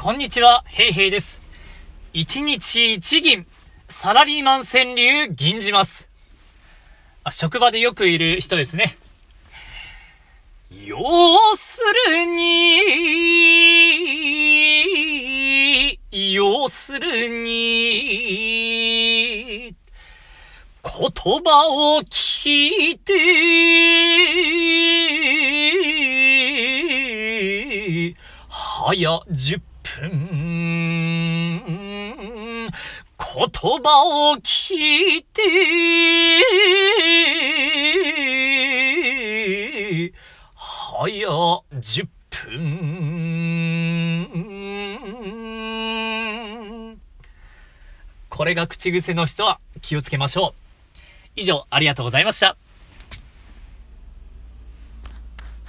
こんにちは、ヘイヘイです。一日一銀、サラリーマン川柳銀じます。職場でよくいる人ですね。要するに、要するに、言葉を聞いて、早10分。言葉を聞いて、早10分。これが口癖の人は気をつけましょう。以上、ありがとうございました。